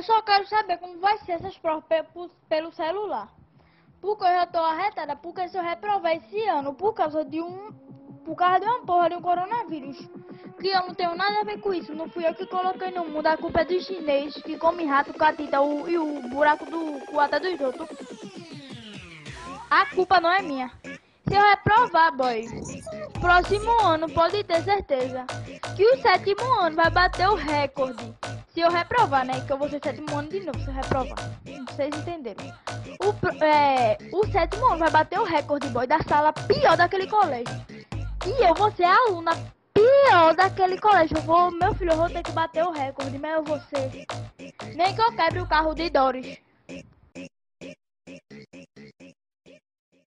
Eu só quero saber como vai ser essas provas pelo celular. Porque eu já tô arretada, porque se eu reprovar esse ano por causa de um. Por causa de uma porra de um coronavírus. Que eu não tenho nada a ver com isso. Não fui eu que coloquei no mundo. A culpa é dos chinês que come rato, catita o, e o buraco do cu até dos outros. A culpa não é minha. Se eu reprovar, boy, próximo ano pode ter certeza que o sétimo ano vai bater o recorde. Se eu reprovar, né? Que eu vou ser sétimo ano de novo se eu reprovar. Vocês entenderam. O, é, o sétimo ano vai bater o recorde, boy, da sala pior daquele colégio. E eu vou ser a aluna pior daquele colégio. Eu vou, meu filho, eu vou ter que bater o recorde, mas eu vou ser. Nem que eu quebre o carro de Doris.